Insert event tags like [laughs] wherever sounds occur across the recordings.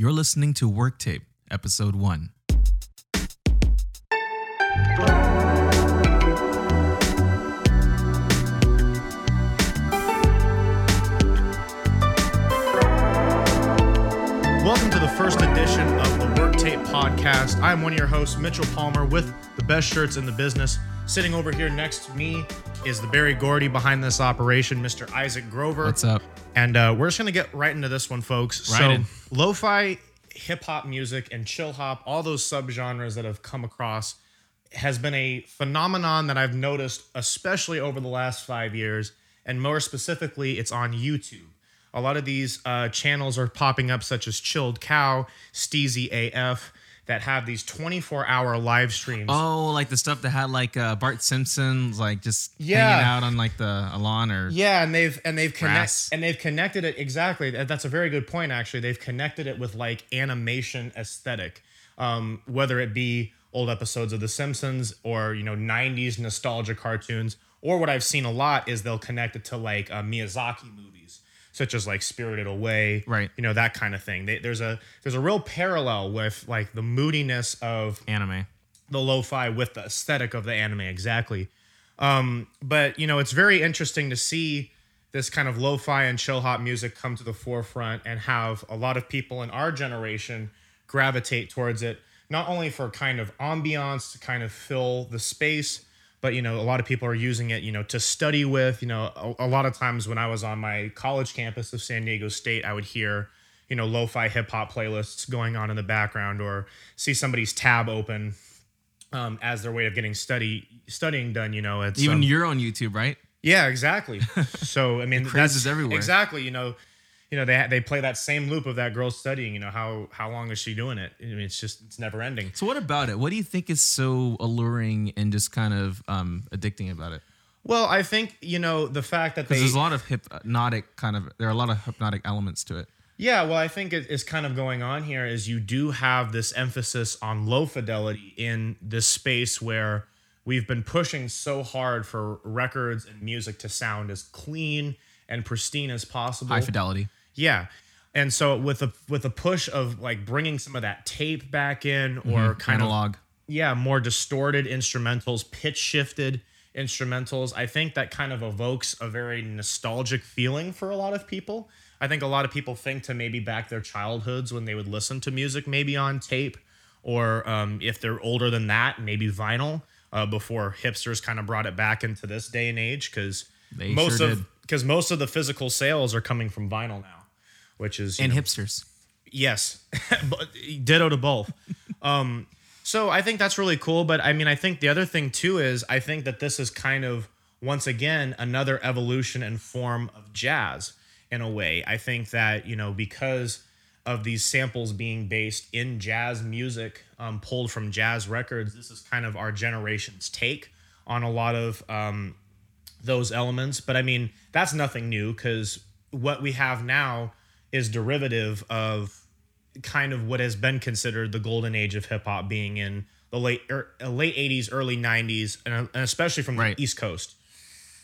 You're listening to Work Tape, Episode 1. Welcome to the first edition of the Work Tape Podcast. I'm one of your hosts, Mitchell Palmer, with the best shirts in the business. Sitting over here next to me is the Berry Gordy behind this operation, Mr. Isaac Grover. What's up? And uh, we're just going to get right into this one, folks. Right so, in. lo fi, hip hop music, and chill hop, all those subgenres that have come across, has been a phenomenon that I've noticed, especially over the last five years. And more specifically, it's on YouTube. A lot of these uh, channels are popping up, such as Chilled Cow, Steezy AF, that have these 24 hour live streams. Oh, like the stuff that had like uh, Bart Simpson's like just Yeah. hanging out on like the lawn or Yeah, and they've and they've connect and they've connected it exactly. That's a very good point. Actually, they've connected it with like animation aesthetic, um, whether it be old episodes of The Simpsons or you know '90s nostalgia cartoons, or what I've seen a lot is they'll connect it to like uh, Miyazaki movies, such as like Spirited Away, Right. You know that kind of thing. They, there's a there's a real parallel with like the moodiness of anime. the lo-fi with the aesthetic of the anime exactly um but you know it's very interesting to see this kind of lo-fi and chill hop music come to the forefront and have a lot of people in our generation gravitate towards it not only for kind of ambiance to kind of fill the space but you know a lot of people are using it you know to study with you know a, a lot of times when i was on my college campus of san diego state i would hear you know lo-fi hip-hop playlists going on in the background or see somebody's tab open um, as their way of getting study studying done you know it's Even um, you're on YouTube, right? yeah exactly [laughs] so i mean that's everywhere. exactly you know you know they they play that same loop of that girl studying you know how how long is she doing it i mean it's just it's never ending So what about it? What do you think is so alluring and just kind of um, addicting about it? well i think you know the fact that they there's a lot of hypnotic kind of there are a lot of hypnotic elements to it. Yeah, well, I think it is kind of going on here is you do have this emphasis on low fidelity in this space where we've been pushing so hard for records and music to sound as clean and pristine as possible. High fidelity. Yeah. And so with a with a push of like bringing some of that tape back in or kind of Analog. yeah, more distorted instrumentals, pitch shifted instrumentals. I think that kind of evokes a very nostalgic feeling for a lot of people. I think a lot of people think to maybe back their childhoods when they would listen to music, maybe on tape, or um, if they're older than that, maybe vinyl. Uh, before hipsters kind of brought it back into this day and age, because most sure of because most of the physical sales are coming from vinyl now, which is And know, hipsters. Yes, [laughs] ditto to both. [laughs] um, so I think that's really cool. But I mean, I think the other thing too is I think that this is kind of once again another evolution and form of jazz in a way. I think that you know because of these samples being based in jazz music, um, pulled from jazz records, this is kind of our generation's take on a lot of um, those elements. But I mean, that's nothing new because what we have now is derivative of kind of what has been considered the golden age of hip hop being in the late er, uh, late 80s, early 90s, and, uh, and especially from Right. the East Coast.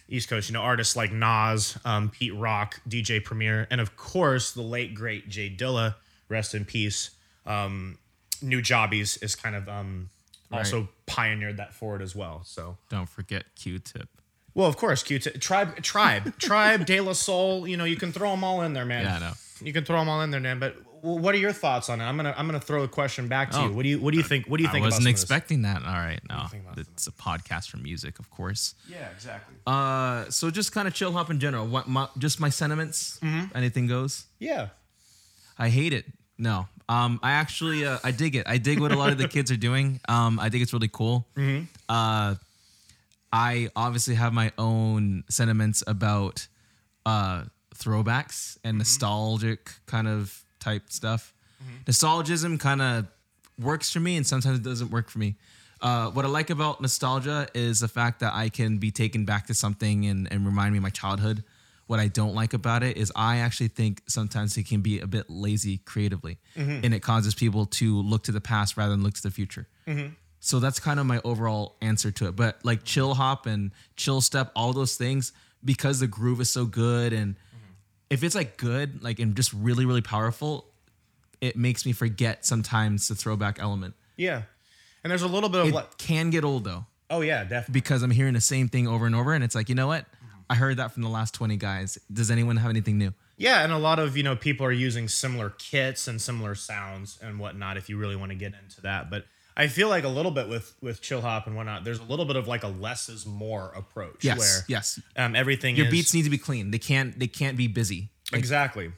East Coast, you know, artists like Nas, um, Pete Rock, DJ Premier, and of course the late great Jay Dilla, rest in peace. Um, Nujabes is kind of um, also pioneered that forward as well. So Don't forget Q-tip. well, of course, Q tip tribe, tribe, tribe, De La Soul. You know, you can throw them all in there, man. Yeah, I know. You can throw them all in there, man. But what are your thoughts on it? I'm gonna, I'm gonna throw a question back to Oh. you. What do you, what do you think? What do you I think? wasn't about some this? expecting that. All right, no, it's a podcast for music, of course. Yeah, exactly. Uh, so just kind of chill hop in general. What my, just my sentiments. Mm-hmm. Anything goes. Yeah, I hate it. No. Um, I actually uh, I dig it. I dig what a lot of the kids are doing. Um, I think it's really cool. Mm-hmm. Uh, I obviously have my own sentiments about uh, throwbacks Mm-hmm. and nostalgic kind of type stuff. Nostalgism kind of works for me, and sometimes it doesn't work for me. Uh, what I like about nostalgia is the fact that I can be taken back to something and, and remind me of my childhood. What I don't like about it is I actually think sometimes it can be a bit lazy creatively, and it causes people to look to the past rather than look to the future. So that's kind of my overall answer to it. But like chill hop and chill step, all those things, because the groove is so good and if it's like good, like and just really, really powerful, it makes me forget sometimes the throwback element. Yeah. And there's a little bit of It like, can get old though oh yeah, definitely. because I'm hearing the same thing over and over, and it's like, you know what? I heard that from the last 20 guys. Does anyone have anything new? Yeah, and a lot of you know people are using similar kits and similar sounds and whatnot. If you really want to get into that, but I feel like a little bit with with chill hop and whatnot. There's a little bit of like a less is more approach. Yes, where yes. um, everything Your is, beats need to be clean. They can't. They can't be busy. Like, exactly.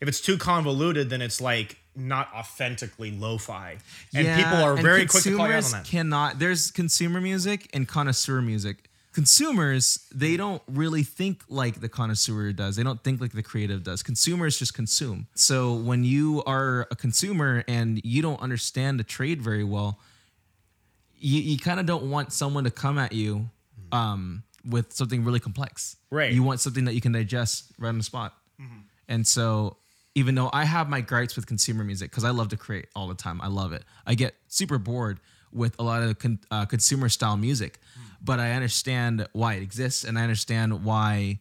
If it's too convoluted, then it's like not authentically lo-fi, and Yeah, people are very quick to call you out on that. Cannot. There's consumer music and connoisseur music. Consumers, they don't really think like the connoisseur does. They don't think like the creative does. Consumers just consume. So when you are a consumer and you don't understand the trade very well, you, you kind of don't want someone to come at you um, with something really complex. Right. You want something that you can digest right on the spot. And so, even though I have my gripes with consumer music because I love to create all the time, I love it. I get super bored with a lot of con- uh, consumer style music, but I understand why it exists and I understand why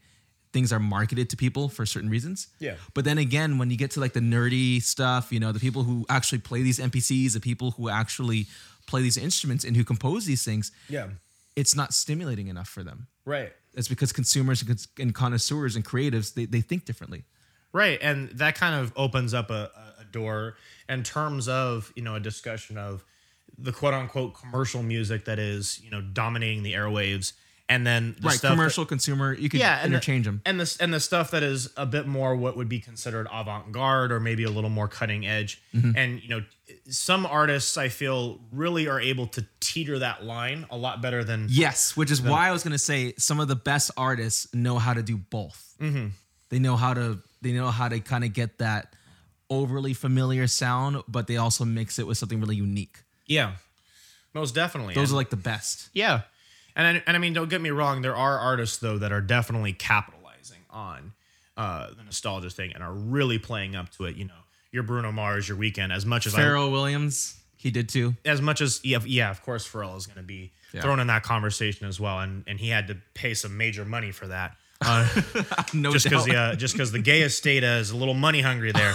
things are marketed to people for certain reasons. Yeah. But then again, when you get to like the nerdy stuff, you know, the people who actually play these NPCs, the people who actually play these instruments and who compose these things, Yeah, it's not stimulating enough for them. right. It's because consumers and connoisseurs and creatives they, they think differently. Right, and that kind of opens up a, a door in terms of you know a discussion of the quote unquote commercial music that is you know dominating the airwaves, and then the right, stuff that- commercial consumer, you could yeah, and the- interchange them. and this and the stuff that is a bit more what would be considered avant garde or maybe a little more cutting edge, Mm-hmm. and you know some artists I feel really are able to teeter that line a lot better than Yes, which is why I was gonna say some of the best artists know how to do both. Mm-hmm. They know how to they know how to kind of get that overly familiar sound, but they also mix it with something really unique. Yeah, most definitely. Those And- are like the best. Yeah, and I, and I mean, don't get me wrong. There are artists though that are definitely capitalizing on uh, the nostalgia thing and are really playing up to it. You know, your Bruno Mars, your Weeknd. As much as I, Pharrell Williams, he did too. as much as yeah, yeah, of course, Pharrell is going to be Yeah. thrown in that conversation as well, and and he had to pay some major money for that. Uh, [laughs] No just because the uh, just because the Gaye estate is a little money hungry there,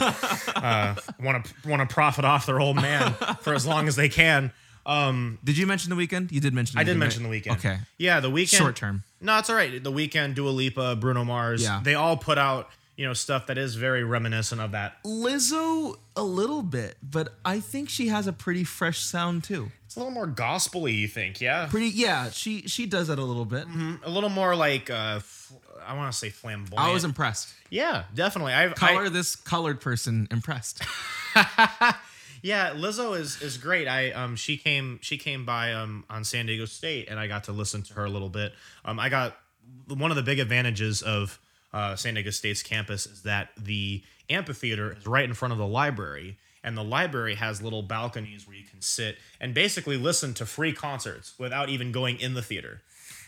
want to want to profit off their old man for as long as they can. Um, Did you mention the Weeknd? You did mention. The I did mention right? the Weeknd. Okay. Yeah, the Weeknd. Short term. No, it's all right. The Weeknd, Dua Lipa, Bruno Mars. Yeah. They all put out you know stuff that is very reminiscent of that. Lizzo a little bit, but I think she has a pretty fresh sound too. It's a little more gospely. You think? Yeah. Pretty yeah, she she does that a little bit. A little more like uh, I want to say flamboyant. I was impressed. yeah, definitely. I've Color I, this colored person impressed. [laughs] yeah, Lizzo is is great. I um she came she came by um on San Diego State and I got to listen to her a little bit. Um I got one of the big advantages of uh, San Diego State's campus is that the amphitheater is right in front of the library and the library has little balconies where you can sit and basically listen to free concerts without even going in the theater.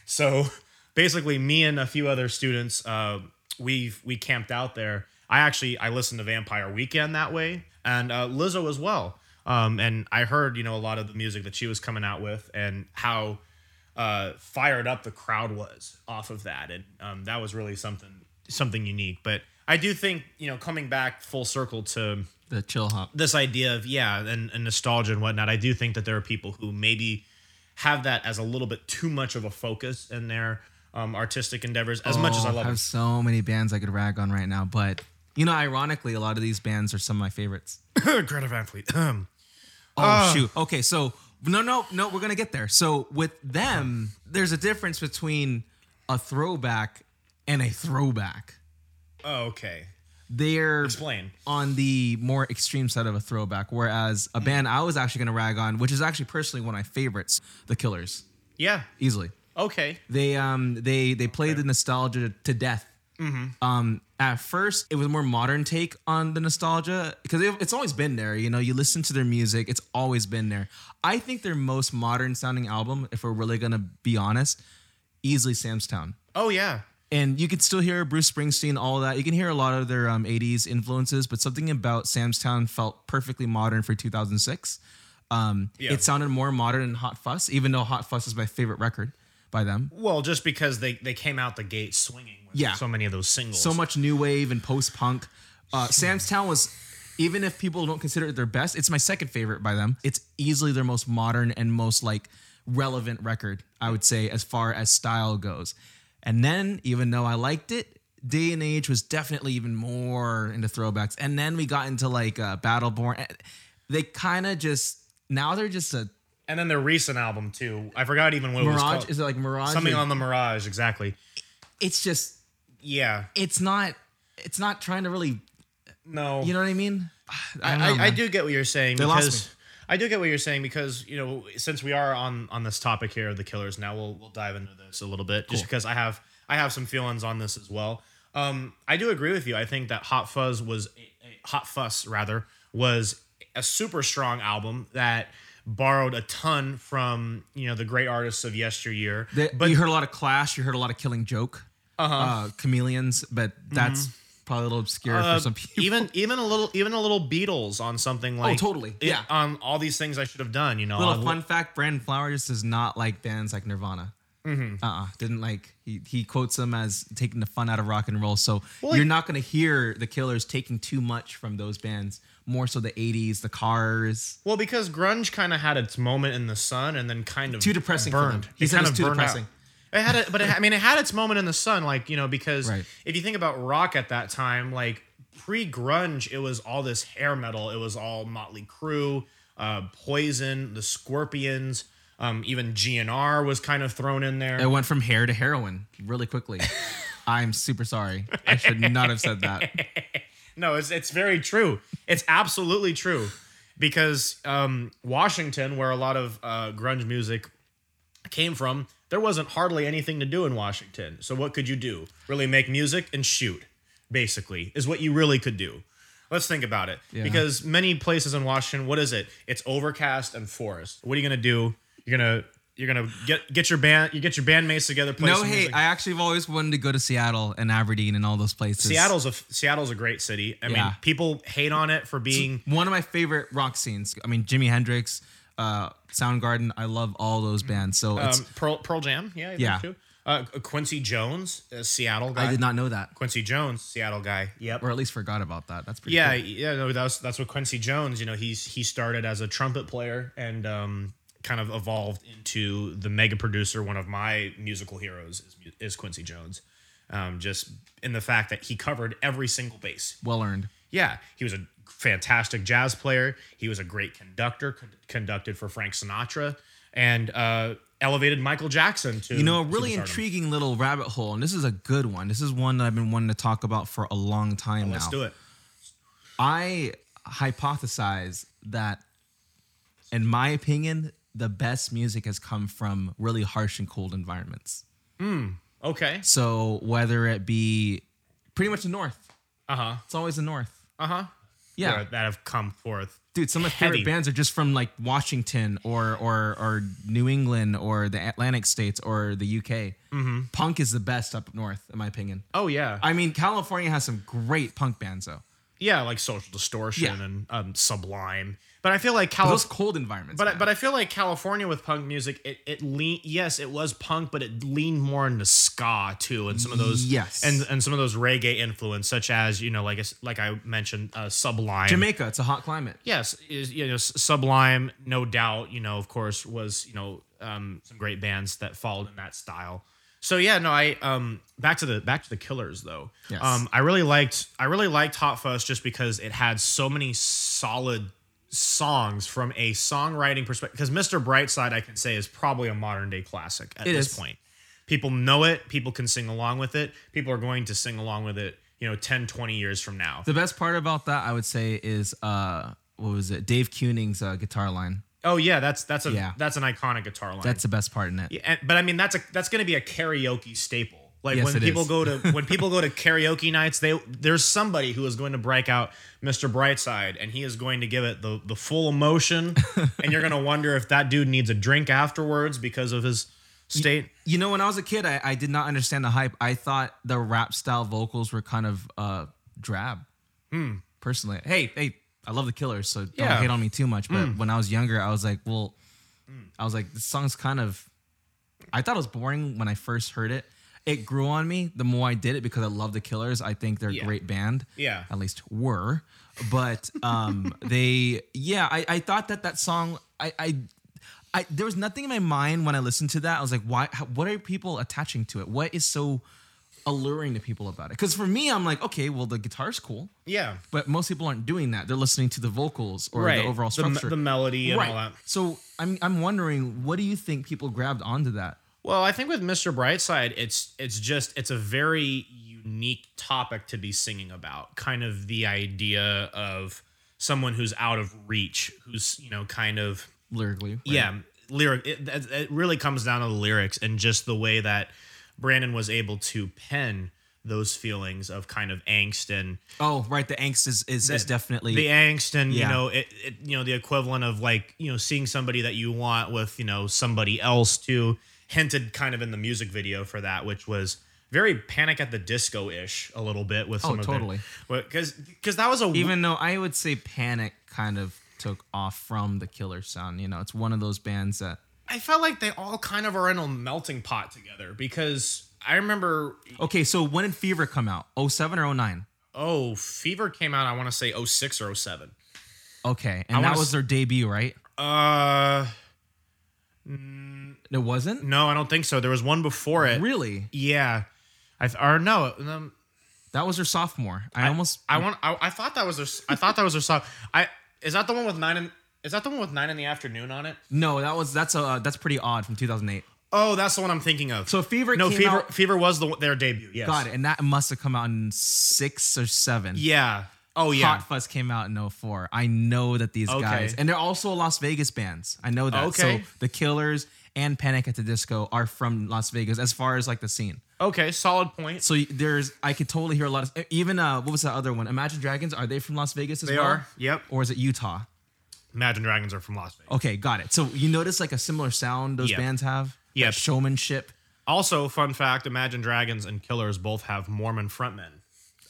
So [laughs] basically, me and a few other students, uh, we we camped out there. I actually I listened to Vampire Weekend that way, and uh, Lizzo as well. Um, and I heard you know a lot of the music that she was coming out with, and how uh, fired up the crowd was off of that, and um, that was really something something unique. But I do think you know coming back full circle to the chill hop. this idea of yeah and, and nostalgia and whatnot i do think that there are people who maybe have that as a little bit too much of a focus in their um, artistic endeavors as much as i Oh, love have it so many bands I could rag on right now, but you know, ironically, a lot of these bands are some of my favorites. [coughs] greta van fleet [clears throat] um, Oh shoot. Okay, so no, no, no. We're gonna get there. So with them, there's a difference between a throwback and a throwback. oh, okay They're explain on the more extreme side of a throwback, whereas a band I was actually gonna rag on, which is actually personally one of my favorites, The Killers, yeah easily. okay They um they they played the nostalgia to death. Um, at first, it was a more modern take on the nostalgia because it, it's always been there. You know, you listen to their music; it's always been there. I think their most modern sounding album, if we're really gonna be honest, easily Sam's Town. oh yeah And you can still hear Bruce Springsteen, all that. You can hear a lot of their um, 80s influences, but something about Sam's Town felt perfectly modern for 2006. Um, Yeah. It sounded more modern than Hot Fuss, even though Hot Fuss is my favorite record by them. well just because they they came out the gate swinging with Yeah. so many of those singles so much new wave and post punk. Uh, Sam's Town was even if people don't consider it their best, it's my second favorite by them. It's easily their most modern and most like relevant record, I would say, as far as style goes. And then, even though I liked it, Day and Age was definitely even more into throwbacks. And then we got into like uh, Battleborn. They kind of just now they're just a And then their recent album too. I forgot even what it was Mirage. called. Is it like Mirage? Something or- on the Mirage, exactly. it's just Yeah. it's not it's not trying to really No. you know what I mean? I, don't know, I, I do get what you're saying They lost because I do get what you're saying because you know since we are on on this topic here of the Killers, now we'll we'll dive into this a little bit just because I have I have some feelings on this as well. Um, I do agree with you. I think that Hot Fuzz was Hot Fuss rather was a super strong album that borrowed a ton from you know the great artists of yesteryear. They- but you heard a lot of Clash, you heard a lot of Killing Joke, uh Chameleons, but that's probably a little obscure Uh, for some people. even even a little even a little Beatles on something like oh totally. it- Yeah. on all these things I should have done. You know, little on- fun fact: Brandon Flowers does not like bands like Nirvana. Mm-hmm. Uh-uh, didn't like he he quotes them as taking the fun out of rock and roll. So Well, you're like- not going to hear the Killers taking too much from those bands. More so the '80s, the Cars. Well, because grunge kind of had its moment in the sun and then kind of Too depressing burned. He said kind of too burned out. depressing. It had it, but it, I mean, it had its moment in the sun, like you know, because Right. if you think about rock at that time, like pre-grunge, it was all this hair metal. It was all Motley Crue, uh, Poison, the Scorpions, um, even GNR was kind of thrown in there. It went from hair to heroin really quickly. [laughs] I'm super sorry. I should not have said that. [laughs] No, it's it's very true. It's absolutely true because um, Washington, where a lot of uh, grunge music came from, there wasn't hardly anything to do in Washington. So what could you do? Really make music and shoot, basically, is what you really could do. Let's think about it. Yeah. Because many places in Washington, what is it? It's overcast and forest. What are you gonna do? You're gonna you're gonna get get your band you get your bandmates together. Play No hate. music. I actually have always wanted to go to Seattle and Aberdeen and all those places. Seattle's a Seattle's a great city. I mean, people hate on it for being one of my favorite rock scenes. I mean, Jimi Hendrix, uh, Soundgarden. I love all those bands. So it's, Um, Pearl, Pearl Jam, yeah, I Yeah. too. Uh, Quincy Jones, a Seattle guy. I did not know that, Quincy Jones, Seattle guy. Yep. or at least forgot about that. That's pretty. Yeah, cool. yeah, no, that's that's what Quincy Jones. You know, he's he started as a trumpet player and um, kind of evolved into the mega producer. One of my musical heroes is, is Quincy Jones. Um, just in the fact that he covered every single bass. well earned. Yeah, he was a fantastic jazz player. He was a great conductor, con- conducted for Frank Sinatra, and uh, elevated Michael Jackson to You know, a really intriguing little rabbit hole, and this is a good one. This is one that I've been wanting to talk about for a long time now. Let's do it. I hypothesize that, in my opinion, the best music has come from really harsh and cold environments. Okay. So whether it be pretty much the north, Uh huh. it's always the north. Uh huh. Yeah, that have come forth. dude, some of my favorite bands are just from like Washington or or or New England or the Atlantic states or the UK. Mm-hmm. Punk is the best up north, in my opinion. Oh yeah. I mean, California has some great punk bands though. yeah, like social distortion Yeah. and um, sublime. But I feel like But those cold environments. But I, but I feel like California with punk music, it it lean yes, it was punk, but it leaned more into ska too, and some of those Yes. and and some of those reggae influence, such as you know, like like I mentioned, uh, Sublime, Jamaica, it's a hot climate. yes, is you know Sublime, no doubt, you know, of course, was you know um, some great bands that followed in that style. So yeah, no, I um back to the back to the Killers though. Yes. Um, I really liked I really liked Hot Fuss just because it had so many solid songs from a songwriting perspective. Because Mr. Brightside, I can say, is probably a modern day classic at It this is. point. People know it. People can sing along with it. People are going to sing along with it. You know, 10, 20 years from now. The best part about that, I would say, is uh, what was it? Dave Keuning's uh, guitar line. Oh yeah, that's that's a Yeah. that's an iconic guitar line. That's the best part in it. Yeah, and- but I mean that's a that's going to be a karaoke staple. Like Yes, when people is. go to [laughs] when people go to karaoke nights, they there's somebody who is going to break out Mr. Brightside, and he is going to give it the the full emotion, [laughs] and you're going to wonder if that dude needs a drink afterwards because of his state. You know, when I was a kid, I, I did not understand the hype. I thought the rap style vocals were kind of uh, drab. Personally, hey, hey, I love the Killers, so don't Hmm. Yeah. Hmm. hate on me too much. But when I was younger, I was like, well, I was like, this song's kind of. I thought it was boring when I first heard it. It grew on me the more I did it because I love the Killers. I think they're a Yeah. great band. Yeah. At least were. But um [laughs] they yeah, I, I thought that that song I I I there was nothing in my mind when I listened to that. I was like, why how, what are people attaching to it? What is so alluring to people about it? Cuz for me I'm like, okay, well the guitar's cool. Yeah. But most people aren't doing that. They're listening to the vocals or the overall structure. the melody and all that. So I'm I'm wondering, what do you think people grabbed onto that? Well, I think with Mr. Brightside, it's it's just it's a very unique topic to be singing about. Kind of the idea of someone who's out of reach, who's you know kind of Lyrically, right? yeah lyric. It, it really comes down to the lyrics and just the way that Brandon was able to pen those feelings of kind of angst and Oh, right. The angst is is, is definitely the angst and you know it, it you know the equivalent of like you know seeing somebody that you want with you know somebody else too hinted kind of in the music video for that which was very panic at the disco ish a little bit with some of Oh, totally. because because that was a even though I would say Panic kind of took off from the Killer sound. You know, it's one of those bands that I felt like they all kind of are in a melting pot together because I remember Okay, so when did Fever come out? 07 or 09? oh Fever came out I want to say 06 or 07 Okay. And that was s- their debut, right? uh It wasn't? no I don't think so there was one before it Really? yeah I th- or no um, That was her sophomore. I, almost I want. I, I thought that was their. I thought that was her song. I is that the one with nine? In, is that the one with nine in the afternoon on it? No, that was that's uh that's pretty odd from 2008. Oh, that's the one I'm thinking of. So Fever no, came Fever. out- Fever was the their debut. Yes. Got it. And that must have come out in 6 or 7. Yeah. Oh yeah. Hot Fuss came out in 04. I know that these Okay. guys, and they're also Las Vegas bands. I know that. Okay. So the Killers and Panic at the Disco are from Las Vegas as far as like the scene. Okay. Solid point. So there's, I could totally hear a lot of, even, uh, what was that other one? Imagine Dragons, are they from Las Vegas as They well? are. Yep. Or is it Utah? Imagine Dragons are from Las Vegas. Okay, got it. So you notice like a similar sound those Yep. bands have? Yeah. That showmanship. Also, fun fact: Imagine Dragons and Killers both have Mormon frontmen.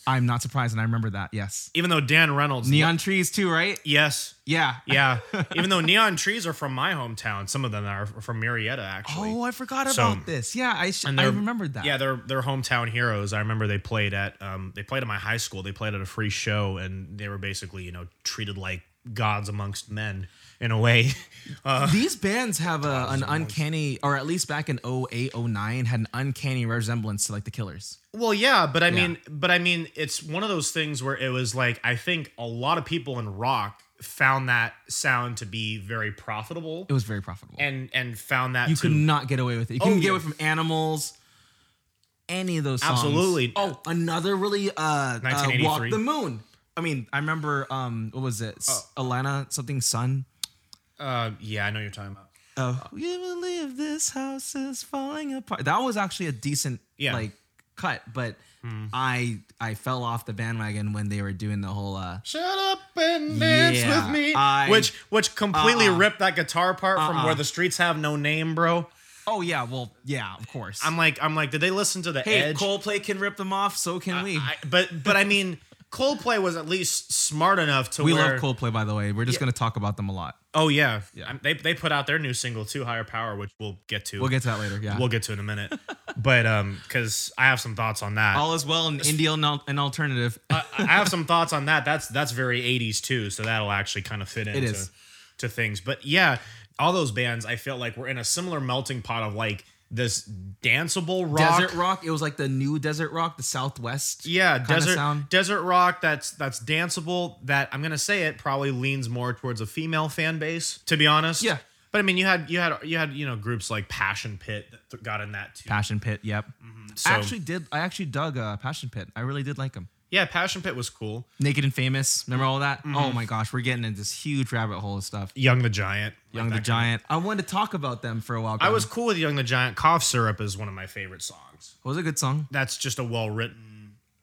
I'm not surprised, and I remember that. Yes. Even though Dan Reynolds. Neon Trees too, right? Yes. Yeah. Yeah. [laughs] Even though Neon Trees are from my hometown, some of them are from Marietta actually. Oh, I forgot So- about this. Yeah, I sh- I they're- remembered that. Yeah, they're they're hometown heroes. I remember they played at um they played at my high school. They played at a free show and they were basically, you know, treated like gods amongst men in a way. [laughs] Uh, These bands have a, an uncanny, or at least back in 08, 09, had an uncanny resemblance to like the Killers. well, yeah, but I Yeah. mean but I mean it's one of those things where it was like I think a lot of people in rock found that sound to be very profitable It was very profitable. and and found that you to could not get away with it. You Oh, couldn't get yeah. away from Animals. Any of those songs. Absolutely. Oh, another really uh, uh Walk the Moon. I mean, I remember um what was it? S- Oh. Alana something Sun. Uh yeah, I know you're talking about. Oh, you believe this house is falling apart. That was actually a decent Yeah. Like cut, but I I fell off the bandwagon when they were doing the whole uh Shut up and dance Yeah, with me. I- which which completely Uh-uh. ripped that guitar part from Uh-uh. where the streets have no name, bro. Oh yeah, well yeah, of course. I'm like, I'm like, did they listen to the hey, Edge? Coldplay can rip them off, so can we. I, but but I mean, Coldplay was at least smart enough to we where. love Coldplay, by the way. We're just gonna talk about them a lot. Oh yeah, Yeah. They they put out their new single too, Higher Power, which we'll get to. We'll get to that later. Yeah. we'll get to in a minute. [laughs] but um, because I have some thoughts on that. All is well in India and an alternative. I, [laughs] I have some thoughts on that. That's that's very 80s too, so that'll actually kind of fit into to things. But yeah, all those bands I felt like were in a similar melting pot of like this danceable rock. Desert rock. It was like the new desert rock, the Southwest. yeah, desert sound. desert rock that's that's danceable that I'm going to say it probably leans more towards a female fan base to be honest. Yeah. But I mean you had you had you had you know groups like Passion Pit that got in that too. Passion Pit. Yep. So- I actually did. I actually dug uh, Passion Pit. I really did like them. Yeah, Passion Pit was cool. Naked and Famous. Remember all that? Mm-hmm. Oh my gosh, we're getting into this huge rabbit hole of stuff. Young the Giant. like Young the that kind of- Giant. I wanted to talk about them for a while. I was cool with Young the Giant. Cough Syrup is one of my favorite songs. It was a good song. That's just a well written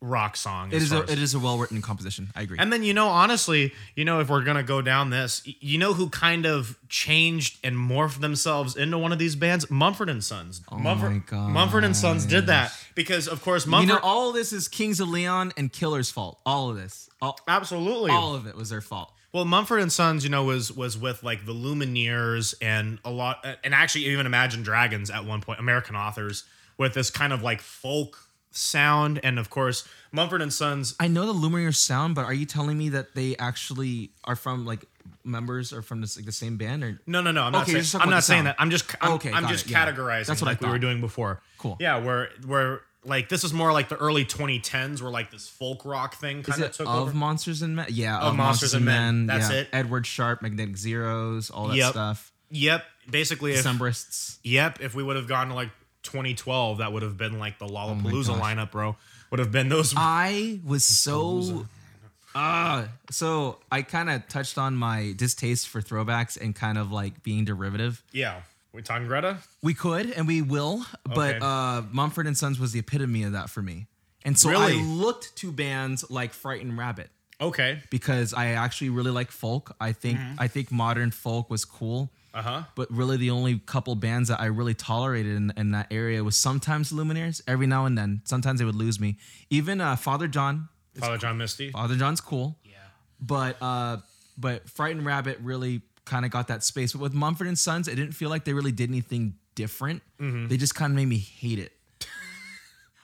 rock song. It is. A, as- it is a well written composition. I agree. And then you know, honestly, you know, if we're gonna go down this, you know who kind of changed and morphed themselves into one of these bands? Mumford and Sons. Oh Mumford, Oh my Mumford and Sons did that because, of course, you Mumford. know, all of this is Kings of Leon and Killer's fault. All of this. All, absolutely. all of it was their fault. Well, Mumford and Sons, you know, was was with like the Lumineers and a lot, and actually even Imagine Dragons at one point, American authors, with this kind of like folk sound, and of course Mumford and Sons. I know the Lumineers sound, but are you telling me that they actually are from like members or from this, like the same band or No, no, no. I'm not Okay, you're saying, I'm not saying that. I'm just I'm, Okay, I'm just it, yeah. categorizing That's what like we were doing before. Cool. Yeah, where where like this is more like the early 2010s, where like this folk rock thing kind of took of over. Monsters and Men? Yeah, Of Monsters and Men, that's yeah. it. Edward Sharpe, Magnetic Zeros, all that Yep. stuff. Yep, basically. If, yep, if we would have gone to like 2012, that would have been like the Lollapalooza gosh. lineup, bro. Would have been those. I was so uh so I kind of touched on my distaste for throwbacks and kind of like being derivative. yeah, we talking Greta? We could and we will, but Okay. uh Mumford and Sons was the epitome of that for me. And so Really? I looked to bands like Frightened Rabbit Okay. because I actually really like folk. I think Mm-hmm. I think modern folk was cool. Uh huh. But really, the only couple bands that I really tolerated in, in that area was sometimes Lumineers. Every now and then, sometimes they would lose me. Even uh, Father John. Father John Misty. Father John's cool. Yeah. but uh but Frightened Rabbit really kind of got that space. But with Mumford and Sons, it didn't feel like they really did anything different. They just kind of made me hate it. [laughs]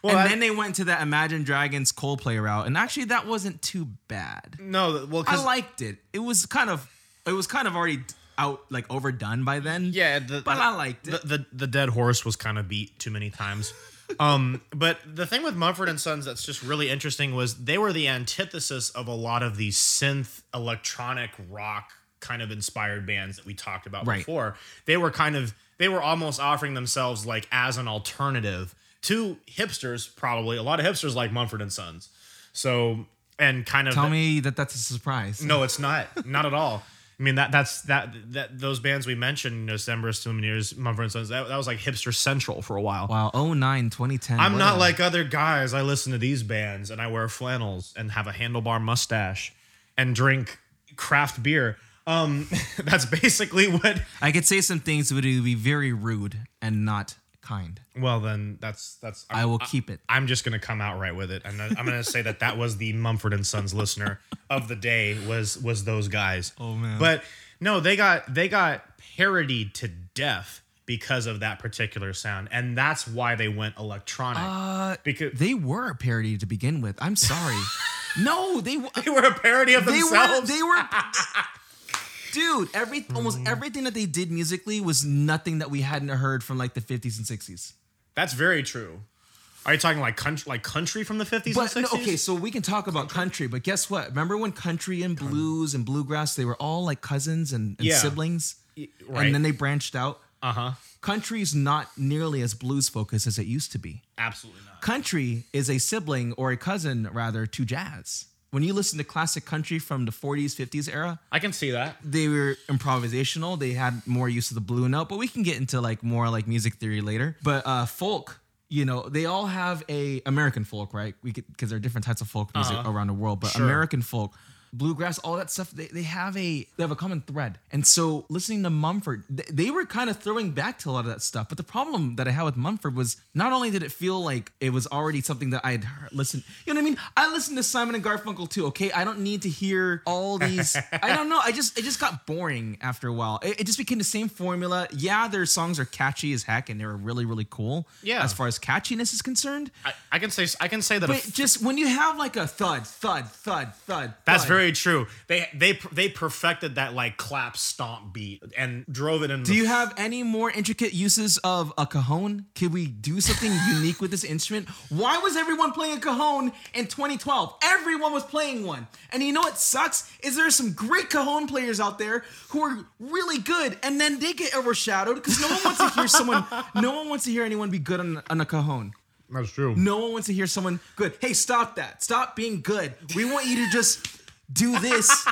Well, and I- then they went to that Imagine Dragons Coldplay route, and actually that wasn't too bad. no, well, I liked it. It was kind of it was kind of already out like overdone by then. yeah, the, but I liked it. the, the the dead horse was kind of beat too many times. [laughs] um, but the thing with Mumford and Sons that's just really interesting was they were the antithesis of a lot of these synth electronic rock kind of inspired bands that we talked about Right. before. They were kind of they were almost offering themselves like as an alternative to hipsters, probably a lot of hipsters like Mumford and Sons. So and kind of Tell me that that's a surprise. no, it's not. Not at all. I mean that that's that that those bands we mentioned, you know, Decemberists, Lumineers, Mumford and Sons. That, that was like hipster central for a while. Wow, 09, 2010. I'm not a- like other guys. I listen to these bands and I wear flannels and have a handlebar mustache and drink craft beer. Um, [laughs] that's basically what. I could say some things would be very rude and not kind. Well, then that's that's. I will keep it. I'm just gonna come out right with it, and I'm gonna say that that was the Mumford and Sons listener of the day was was those guys. Oh, man. But no, they got they got parodied to death because of that particular sound, and that's why they went electronic. Uh, because they were a parody to begin with. I'm sorry. [laughs] no, they w- they were a parody of they were themselves. they were [laughs] Dude, every almost everything that they did musically was nothing that we hadn't heard from like the 50s and 60s. that's very true. Are you talking like country, like country from the 50s But and no, 60s? okay, so we can talk about country, but guess what? Remember when country and blues and bluegrass they were all like cousins and, and Yeah. siblings, right. and then they branched out. uh huh. Country's not nearly as blues focused as it used to be. Absolutely not. country is a sibling or a cousin rather to jazz. When you listen to classic country from the 40s, 50s era, I can see that. they were improvisational. They had more use of the blue note, but we can get into like more like music theory later. But uh folk, you know, they all have a American folk, right? We because there are different types of folk music Uh-huh. around the world, but Sure. American folk, bluegrass, all that stuff, they, they have a they have a common thread. And so listening to Mumford, th- they were kind of throwing back to a lot of that stuff. But the problem that I had with Mumford was not only did it feel like it was already something that I'd heard, listened, you know what I mean? I listened to Simon and Garfunkel too, okay? I don't need to hear all these [laughs] I don't know. I just it just got boring after a while. It, it just became the same formula. Yeah, their songs are catchy as heck and they're really, really cool. Yeah. As far as catchiness is concerned. I, I can say I can say that. But just when you have like a thud, thud, thud, thud. That's thud, very true. They they they perfected that like clap stomp beat and drove it in. Do you have any more intricate uses of a cajon? Could we do something [laughs] unique with this instrument? Why was everyone playing a cajon in 2012? Everyone was playing one. And you know what sucks? Is there are some great cajon players out there who are really good and then they get overshadowed because no one wants to hear someone, [laughs] no one wants to hear anyone be good on, on a cajon. That's true. No one wants to hear someone good. Hey, stop that. Stop being good. We want you to just do this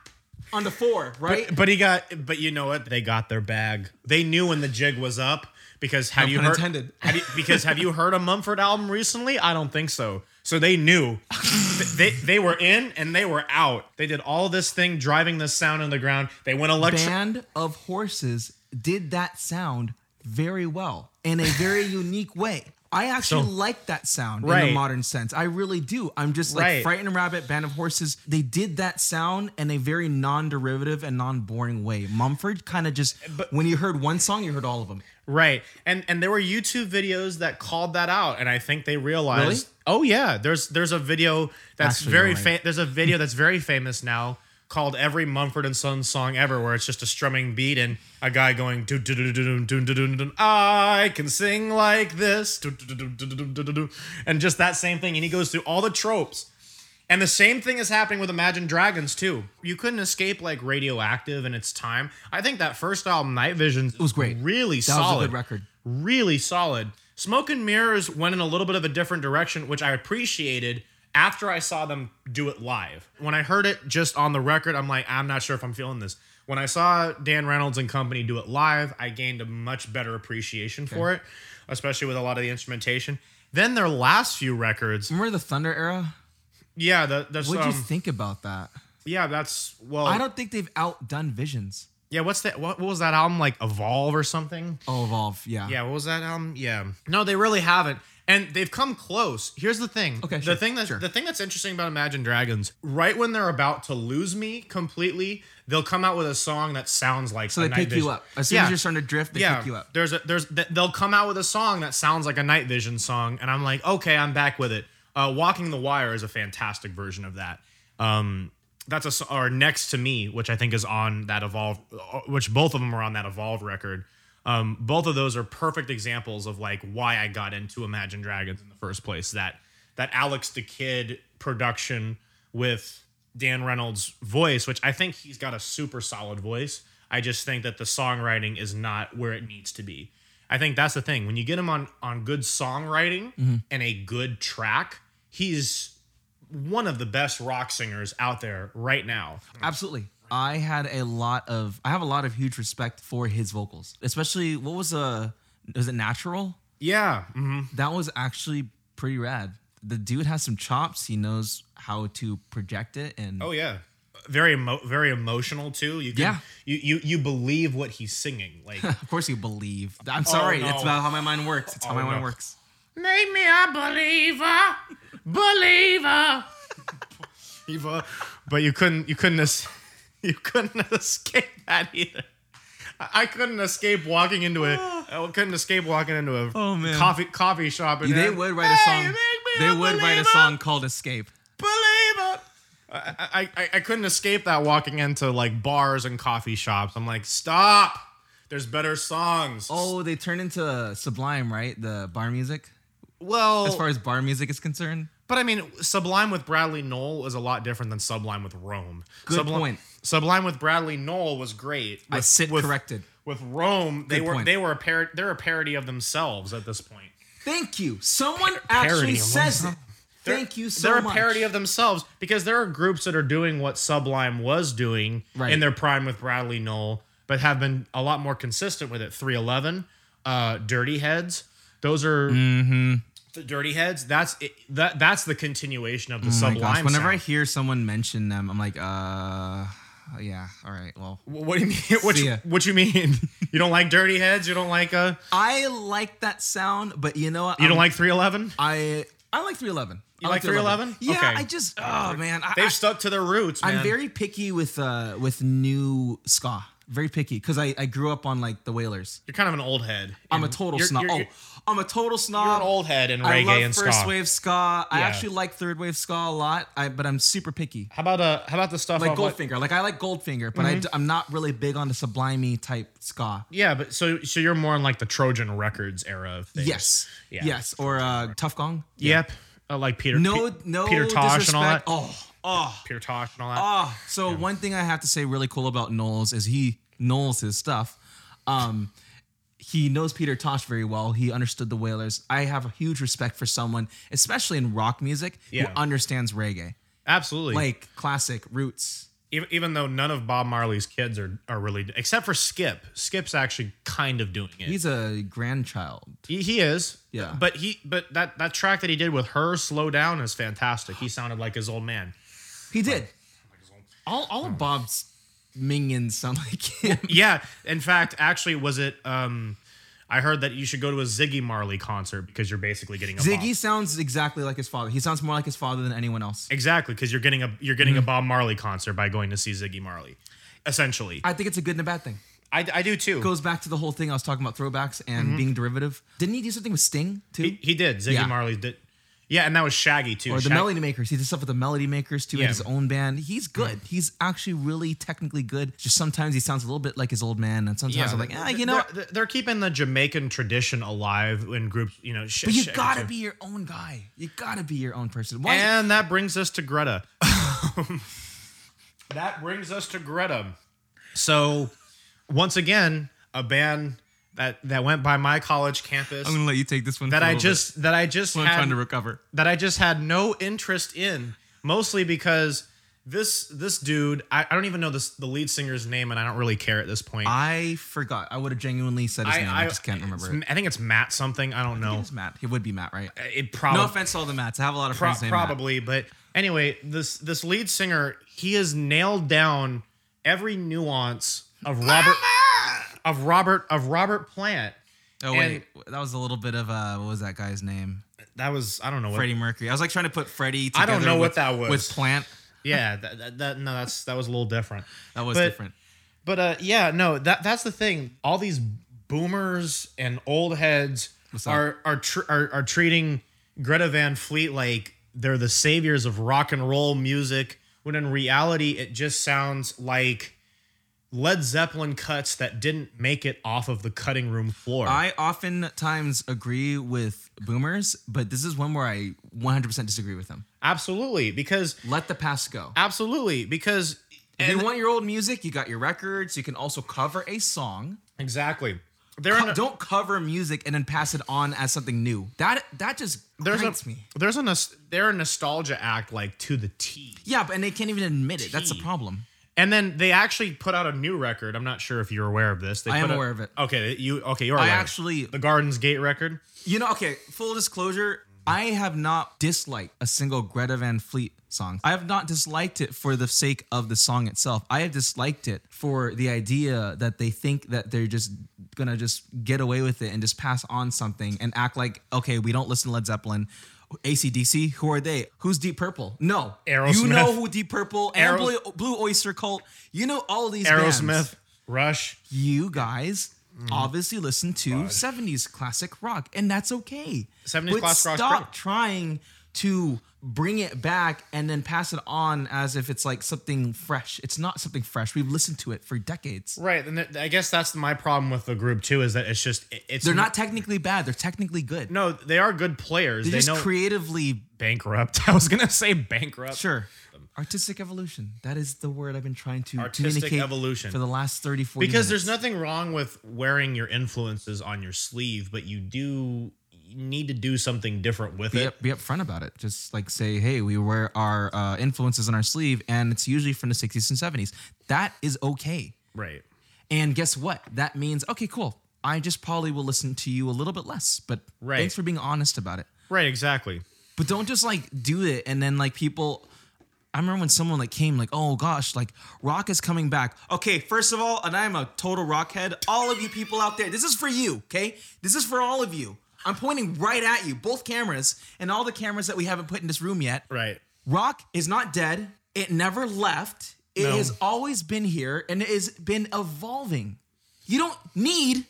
[laughs] on the four, right? But he got. But you know what? They got their bag. They knew when the jig was up because have No you heard? intended. have you- because have you heard a Mumford album recently? I don't think so. So they knew. [laughs] they they were in and they were out. They did all this thing driving this sound in the ground. They went electric. Band of Horses did that sound very well in a very unique way. I actually So- like that sound in the modern sense. I really do. I'm just like Right. Frightened Rabbit, Band of Horses. They did that sound in a very non-derivative and non-boring way. Mumford kind of just but, when you heard one song, you heard all of them. Right. And and there were YouTube videos that called that out and I think they realized Really? Oh yeah, there's there's a video that's Actually, very right. fa- there's a video that's very famous now called Every Mumford and Sons song ever where it's just a strumming beat and a guy going I can sing like this and just that same thing and he goes through all the tropes and the same thing is happening with Imagine Dragons too. You couldn't escape like Radioactive and its time. I think that first album, Night Visions, it was great. Really That was solid. good record. Really solid. Smoke and Mirrors went in a little bit of a different direction, which I appreciated after I saw them do it live. When I heard it just on the record, I'm like, I'm not sure if I'm feeling this. When I saw Dan Reynolds and company do it live, I gained a much better appreciation for it, especially with a lot of the instrumentation. Then their last few records, Remember the Thunder era? yeah, the, the What'd um, you think about that? yeah, that's well, I don't think they've outdone Visions. Yeah, what's that? What, what was that album like? Evolve or something? Oh, Evolve, yeah. Yeah, what was that album? Yeah, no, they really haven't, and they've come close. Here's the thing. Okay, the sure, thing that's sure. the thing that's interesting about Imagine Dragons, right when they're about to lose me completely, they'll come out with a song that sounds like So they pick you up. As soon Yeah. as you're starting to drift, they yeah, pick you up. there's a there's they'll come out with a song that sounds like a Night Vision song, and I'm like, okay, I'm back with it. Uh, Walking the Wire is a fantastic version of that. Um, that's a or next to me, which I think is on that Evolve, uh, which both of them are on that Evolve record. Um, both of those are perfect examples of like why I got into Imagine Dragons in the first place. That that Alex da Kid production with Dan Reynolds' voice, which I think he's got a super solid voice. I just think that the songwriting is not where it needs to be. I think that's the thing. When you get him on on good songwriting and a good track, he's one of the best rock singers out there right now. Absolutely. I had a lot of I have a lot of huge respect for his vocals. Especially what was a was it natural? Yeah. mhm. That was actually pretty rad. The dude has some chops. He knows how to project it and Oh yeah. Very emo- very emotional too. You can, Yeah. You you you believe what he's singing. Like [laughs] of course you believe. I'm sorry. Oh, no. It's about how my mind works. It's how Oh, my mind works. Make me a believer, believer. [laughs] Eva, but you couldn't, you couldn't, [laughs] you couldn't [laughs] escape that either. I I couldn't escape walking into a, [sighs] I couldn't escape walking into a Oh, man. coffee coffee shop. And They would write a song. make me They a would write a song called Escape. Believer. I, I, I, I couldn't escape that walking into like bars and coffee shops. I'm like, stop. There's better songs. Oh, they turned into Sublime, right? The bar music. well, As far as bar music is concerned. But I mean, Sublime with Bradley Nowell is a lot different than Sublime with Rome. Good Sublime, point. Sublime with Bradley Nowell was great. I sit with, corrected. With Rome, they Good were point. they were a par- they're a parody of themselves at this point. Thank you. Someone parody actually says it. Thank you so they're much. a parody of themselves because there are groups that are doing what Sublime was doing Right. in their prime with Bradley Nowell, but have been a lot more consistent with it. 311, uh, Dirty Heads, those are Mm-hmm. The Dirty Heads. That's it, that that's the continuation of the Oh Sublime. whenever I hear someone mention them, I'm like, uh, yeah, all right. Well, What do you mean? [laughs] What you, what you mean? [laughs] You don't like Dirty Heads? You don't like uh? I like that sound, but you know what? You don't I'm- like 311? I I like 311. You I like 311? Yeah, Okay. I just oh man, I, They've stuck to their roots, man. I'm very picky with uh with new ska. Very picky because I I grew up on like the Wailers. You're kind of an old head. I'm a total snob. Oh, I'm a total snob. you're an old head in reggae I love and first ska. wave ska. I Yeah. actually like third wave ska a lot. I but I'm super picky. How about uh? How about the stuff Like off, Goldfinger. Like I like Goldfinger, but I, am not really big on the sublimey type ska. Yeah, but so so you're more in like the Trojan Records era of things. Yes. Yeah. Yes. Or uh, Tuff Gong. Yep. Uh, like Peter. No, Pe- no Peter Tosh and all that. disrespect. Oh, oh, Peter Tosh and all that. oh. So one thing I have to say really cool about Nowell's is he knows his stuff. Um, he knows Peter Tosh very well. He understood the Wailers. I have a huge respect for someone, especially in rock music, Yeah. who understands reggae, Absolutely. like classic roots. even, even though none of Bob Marley's kids are are really except for Skip. Skip's actually kind of doing it. He's a grandchild. He, he is. Yeah. But he but that that track that he did with her, Slow Down, is fantastic. He sounded like his old man. He did. All, all of hmm. Bob's minions sound [laughs] like him. Yeah. In fact, actually, was it um I heard that you should go to a Ziggy Marley concert because you're basically getting a Ziggy Bob. sounds exactly like his father. He sounds more like his father than anyone else. exactly because you're getting a you're getting Mm-hmm. a Bob Marley concert by going to see Ziggy Marley. Essentially, I think it's a good and a bad thing. I, I do too. Goes back to the whole thing I was talking about throwbacks and being derivative. Didn't he do something with Sting too? Mm-hmm. He, he did. Ziggy Yeah. Marley did. Yeah, and that was Shaggy too. or the Melody Makers. He did stuff with the Melody Makers too. Yeah. had his own band. He's good. He's actually really technically good. Just sometimes he sounds a little bit like his old man, and sometimes I'm like, ah, you know. they're, they're keeping the Jamaican tradition alive in groups. You know, sh- But you sh- gotta be your own guy. You gotta be your own person. Why? And that brings us to Greta. [laughs] that brings us to Greta. So, once again, a band that that went by my college campus I'm gonna let you take this one. that I just that I just had trying to recover. that I just had no interest in, mostly because this this dude I, I don't even know this the lead singer's name and I don't really care at this point. I forgot. I would have genuinely said his name. I, just can't remember it. I think it's Matt something. I don't know. It's Matt. He would be Matt, right? Uh, it probably No offense to all the Matts. I have a lot of Pro- friends named Matt. probably, but anyway, this this lead singer he has nailed down every nuance of Robert [laughs] of Robert of Robert Plant. Oh And- wait, that was a little bit of uh, what was that guy's name? That was I don't know what. Freddie Mercury. I was like trying to put Freddie. I don't know what that was. with Plant. Yeah, [laughs] that, that, that no, that's that was a little different. [laughs] That was But- different. But uh, yeah, no, that that's the thing. All these boomers and old heads are are, tr- are are treating Greta Van Fleet like they're the saviors of rock and roll music, when in reality it just sounds like Led Zeppelin cuts that didn't make it off of the cutting room floor. I oftentimes agree with boomers, but this is one where I 100% disagree with them. absolutely, because Let the past go. absolutely because If you want your old music, you got your records. You can also cover a song. exactly. They're Co- a- don't cover music and then pass it on as something new. That that just there's a me. there's a they're a nostalgia act like to the T. Yeah, but and they can't even admit it. That's the problem. And then they actually put out a new record. I'm not sure if you're aware of this. They I put am a- aware of it. Okay, you okay? You're I actually, the Gardens Gate record. you know, okay. Full disclosure, I have not disliked a single Greta Van Fleet song. I have not disliked it for the sake of the song itself. I have disliked it for the idea that they think that they're just gonna just get away with it and just pass on something and act like, okay, we don't listen to Led Zeppelin. ACDC, who are they? Who's Deep Purple? No. You know who Deep Purple and Aeros- Blue, Blue Oyster Cult. You know all these Aerosmith, bands. Rush. You guys Mm. obviously listen to 70s classic rock, and that's okay. 70s but classic rock. Stop trying to bring it back and then pass it on as if it's like something fresh. It's not something fresh. We've listened to it for decades. Right, and th- I guess that's my problem with the group too. Is that it's just it's They're not technically bad. They're technically good. No, they are good players. They're they just know creatively bankrupt. [laughs] I was gonna say bankrupt. sure. Artistic evolution. That is the word I've been trying to Artistic communicate evolution. for the last 30, 40 Because there's nothing wrong with wearing your influences on your sleeve, but you do need to do something different with be, it. up, be upfront about it. Just like say, hey, we wear our uh, influences on our sleeve, and it's usually from the 60s and 70s. That is okay. Right. And guess what? That means, okay, cool. I just probably will listen to you a little bit less, but Right. thanks for being honest about it. Right. Exactly. But don't just like do it and then like people. I remember when someone like came like, oh gosh, like rock is coming back. Okay, first of all, and I'm a total rock head. All of you people out there, this is for you, okay? This is for all of you. I'm pointing right at you, both cameras, and all the cameras that we haven't put in this room yet. Right. Rock is not dead. It never left. It No. has always been here and it has been evolving. You don't need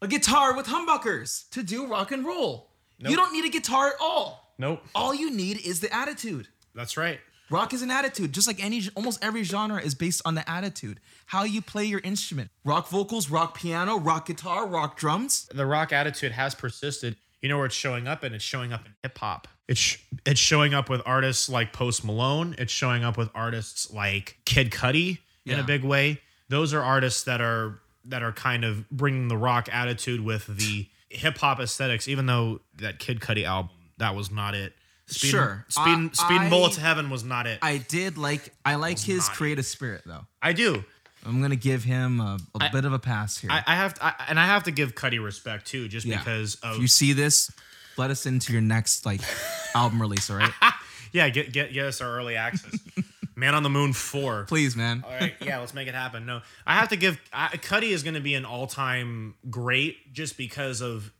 a guitar with humbuckers to do rock and roll. You don't need a guitar at all. Nope. All you need is the attitude. That's right. Rock is an attitude, just like any almost every genre is based on the attitude. How you play your instrument. Rock vocals, rock piano, rock guitar, rock drums. the rock attitude has persisted. You know where it's showing up, and it's showing up in hip hop. It's sh- it's showing up with artists like Post Malone. It's showing up with artists like Kid Cudi in Yeah. a big way. Those are artists that are that are kind of bringing the rock attitude with the hip hop aesthetics. Even though that Kid Cudi album, that was not it. Speed, Sure. Speed, I- Speed I- Bullet to Heaven was not it. I, I did like I like his creative spirit though. I do. I'm gonna give him a, a bit of a pass here. I, I have to, I, and I have to give Cudi respect too, just Yeah. because of if you see this, let us into your next like [laughs] album release, all right? [laughs] Yeah, get get get us our early access. Man on the Moon four. Please, man. All right, yeah, let's make it happen. No, I have to give I, Cudi is going to be an all-time great just because of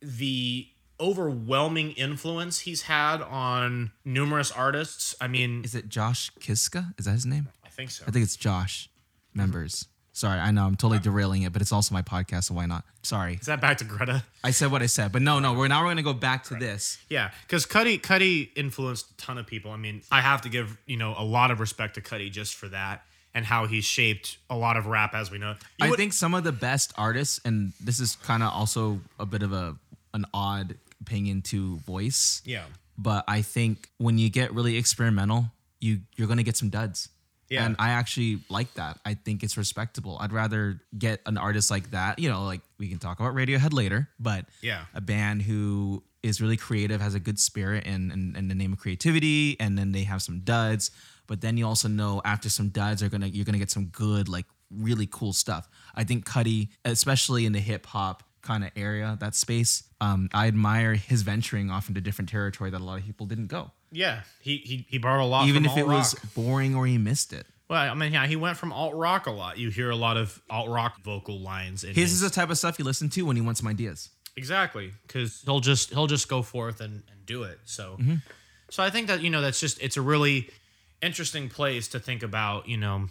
the overwhelming influence he's had on numerous artists. I mean, Is it Josh Kiszka? Is that his name? I think so. I think it's Josh. Members. Sorry, I know I'm totally derailing it, but it's also my podcast, so why not? Sorry. Is that back to Greta? I said what I said, but no, no, we're now we're gonna go back to this. Yeah, because Cudi Cudi influenced a ton of people. I mean, I have to give you know a lot of respect to Cudi just for that and how he shaped a lot of rap as we know. You I would- think some of the best artists, and this is kind of also a bit of a an odd opinion to voice. yeah, But I think when you get really experimental, you you're gonna get some duds. Yeah. And I actually like that. I think it's respectable. I'd rather get an artist like that. You know, like we can talk about Radiohead later, but Yeah. a band who is really creative, has a good spirit and and, and the name of creativity, and then they have some duds. But then you also know after some duds are gonna you're gonna get some good, like really cool stuff. I think Cudi, especially in the hip hop kind of area, that space, um, I admire his venturing off into different territory that a lot of people didn't go. yeah. He he he borrowed a lot, Even if it was boring or he missed it. Well, I mean, yeah, he went from alt rock a lot. You hear a lot of alt rock vocal lines. In His his, is the type of stuff you listen to when he wants some ideas. exactly because he'll just he'll just go forth and, and do it. So, so I think that you know that's just it's a really interesting place to think about. You know,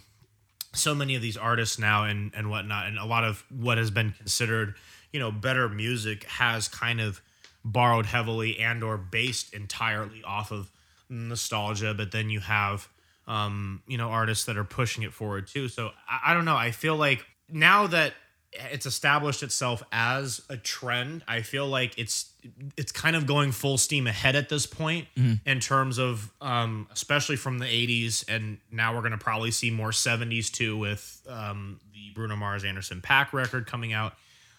so many of these artists now and and whatnot, and a lot of what has been considered you know better music has kind of borrowed heavily and or based entirely off of nostalgia. But then you have um, you know, artists that are pushing it forward too. So I, I don't know. I feel like now that it's established itself as a trend, I feel like it's it's kind of going full steam ahead at this point in terms of um, especially from the 80s and now we're going to probably see more 70s too with um, the Bruno Mars Anderson Paak record coming out.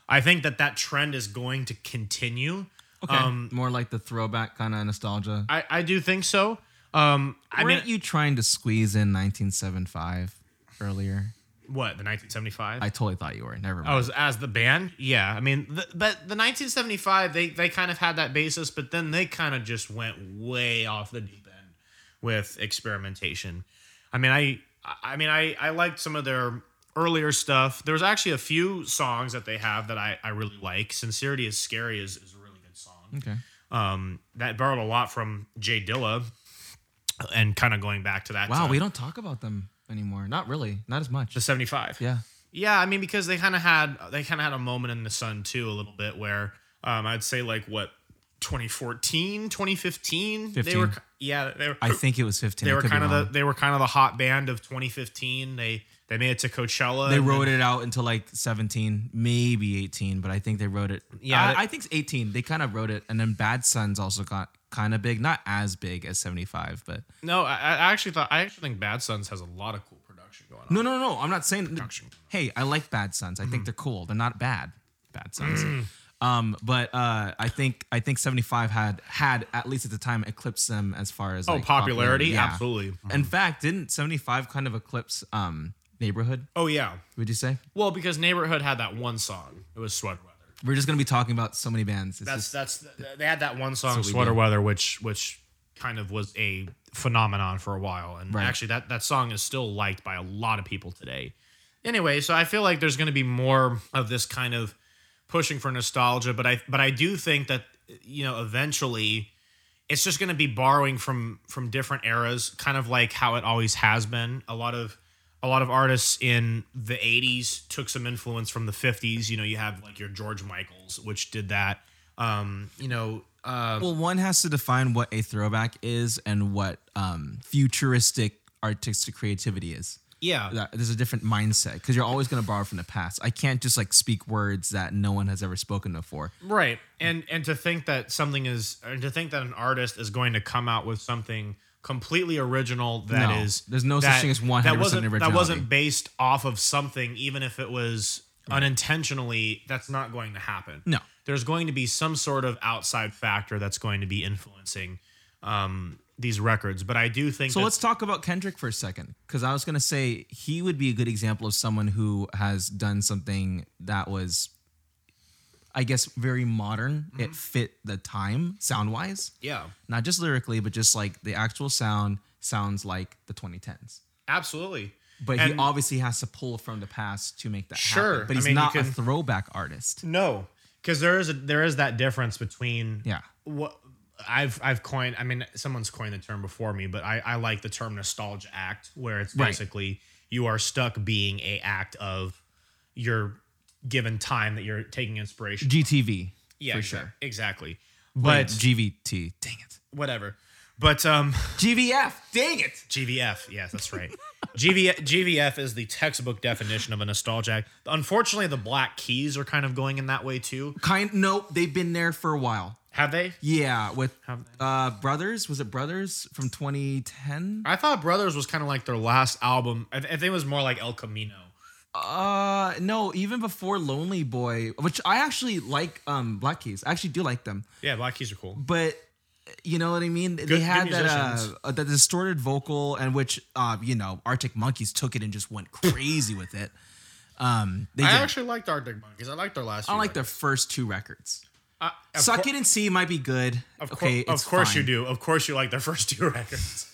I think that that trend is going to continue. Um, More like the throwback kind of nostalgia. I, I do think so. Um, I mean, Weren't you trying to squeeze in 1975 earlier? what the 1975? I totally thought you were. Never mind. Oh, as, as the band, yeah. I mean, the, but the 1975, they they kind of had that basis, but then they kind of just went way off the deep end with experimentation. I mean, I I mean, I I liked some of their earlier stuff. There's actually a few songs that they have that I I really like. Sincerity is scary is is a really good song. okay. Um, that borrowed a lot from J Dilla, and kind of going back to that. Wow, uh, we don't talk about them anymore. Not really. Not as much. the 75. yeah. Yeah, I mean because they kind of had they kind of had a moment in the sun too a little bit where um I'd say like what 2014, 2015 they were yeah, they were I think it was 15. they were kind of the they were kind of the hot band of 2015. They they made it to Coachella. They wrote it out until like 17, maybe 18, but I think they wrote it. Yeah, I, I think it's 18. They kind of wrote it, and then Bad Suns also got kind of big, not as big as 75, but No, I, I actually thought I actually think Bad Suns has a lot of cool production going on. no, no, no. I'm not saying. Production. Hey, I like Bad Suns. I Mm-hmm. think they're cool. They're not bad. Bad Suns. Mm. Um, but uh, I think I think 75 had had at least at the time eclipsed them as far as Oh, like, popularity? Yeah. Absolutely. In fact, didn't 75 kind of eclipse um Neighbourhood? Oh yeah. Would you say? Well, because Neighbourhood had that one song. It was Sweater Weather. We're just gonna be talking about so many bands. It's That's just, that's they had that one song Sweater. Weather which which kind of was a phenomenon for a while and Right. actually that that song is still liked by a lot of people today. Anyway, so I feel like there's going to be more of this kind of pushing for nostalgia, but I but I do think that you know eventually it's just going to be borrowing from from different eras, kind of like how it always has been. A lot of a lot of artists in the 80s took some influence from the 50s. You know, you have like your George Michaels, which did that. Um, you know, uh, well, one has to define what a throwback is and what um, futuristic artistic creativity is. yeah, That- There's a different mindset because you're always going to borrow from the past. I can't just like speak words that no one has ever spoken before. right. And and to think that something is, and to think that an artist is going to come out with something completely original that No, is there's no such thing as that 100% wasn't that originality. wasn't based off of something, even if it was unintentionally. That's not going to happen. No. there's going to be some sort of outside factor that's going to be influencing um, these records. But I do think So that, let's talk about Kendrick for a second because I was going to say he would be a good example of someone who has done something that was, I guess, very modern. It mm-hmm. fit the time sound wise. yeah. not just lyrically, but just like the actual sound sounds like the 2010s. Absolutely. But he obviously has to pull from the past to make that Sure. happen. But I he's mean, you not a throwback artist. No, because there is a, there is that difference between Yeah. what I've I've coined. I mean, someone's coined the term before me, but I, I like the term nostalgia act, where it's Right. basically you are stuck being a act of your given time that you're taking inspiration. GTV. yeah, for exa- sure. exactly. But But GVT. Dang it. whatever. But um, GVF. Dang it. GVF. Yes, that's right. GV, GVF is the textbook definition of a nostalgia act. Unfortunately, the Black Keys are kind of going in that way too. Kind no, they've been there for a while. Have they? Yeah, with uh Brothers. Was it Brothers from 2010? I thought Brothers was kind of like their last album. I, th- I think it was more like El Camino. Uh no, even before Lonely Boy, which I actually like um Black Keys. I actually do like them. Yeah, Black Keys are cool. But you know what I mean? good they had that uh, uh, that distorted vocal and which uh you know, Arctic Monkeys took it and just went crazy with it. Um they I did. actually liked Arctic Monkeys. I liked their last. I like their first two records. Uh, Suck cour- It and See might be good. Of, cour- okay, of course fine. you do. Of course you like their [laughs] first two records.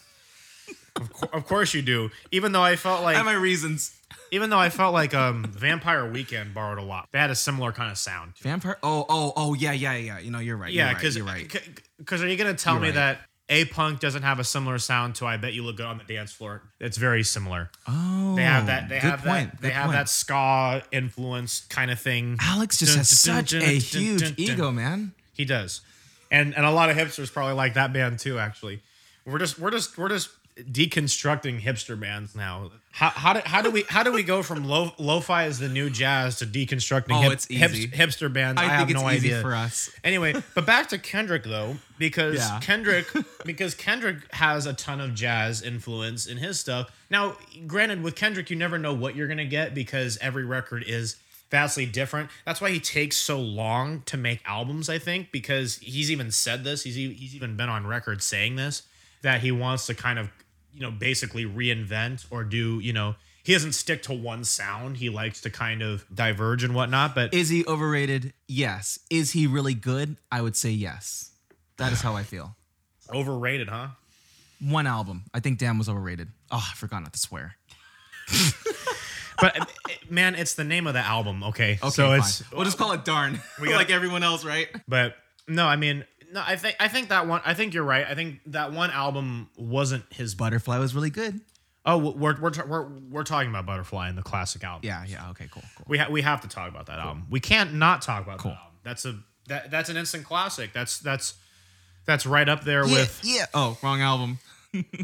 of, cour- of course you do. Even though I felt like I have my reasons. Even though I felt like um, Vampire Weekend borrowed a lot. They had a similar kind of sound. Vampire. Oh, oh, oh, yeah, yeah, yeah. You know, you're right. Yeah, you're right, because you're right. because are you gonna tell You're me right. that a punk doesn't have a similar sound to I bet you look good on the dance floor? It's very similar. Oh, They have that. They good have point. that. They have point. that ska influence kind of thing. Alex just Dun, has dun, such dun, a huge ego, man. He does, and and a lot of hipsters probably like that band too. Actually, we're just we're just we're just deconstructing hipster bands now. How how do how do we how do we go from lo lo-fi is the new jazz to deconstructing Oh, hip, it's hip- hipster bands? I, I, have it's no easy idea. for us. Anyway, but back to Kendrick though, because Yeah. Kendrick [laughs] because Kendrick has a ton of jazz influence in his stuff. Now, granted, with Kendrick, you never know what you're gonna get because every record is vastly different. That's why he takes so long to make albums, I think, because he's even said this. He's he's even been on record saying this that he wants to kind of, you know, basically reinvent or do, you know, he doesn't stick to one sound. He likes to kind of diverge and whatnot. But Is he overrated? Yes. Is he really good? I would say yes. That is how I feel. [sighs] overrated, huh? One album. I think Damn was overrated. Oh, I forgot not to swear. [laughs] But man, it's the name of the album. Okay, Okay, so fine. it's we'll just call it Darn. We got- [laughs] like everyone else, right? but no, I mean, no, I think I think that one. I think you're right. I think that one album wasn't his. Butterfly was really good. Oh, we're we're we're we're talking about Butterfly and the classic album. Yeah, yeah. Okay, cool, cool. we ha- we have to talk about that album. We can't not talk about Cool. that album. That's a that that's an instant classic. That's that's that's right up there with yeah. Oh, wrong album. [laughs]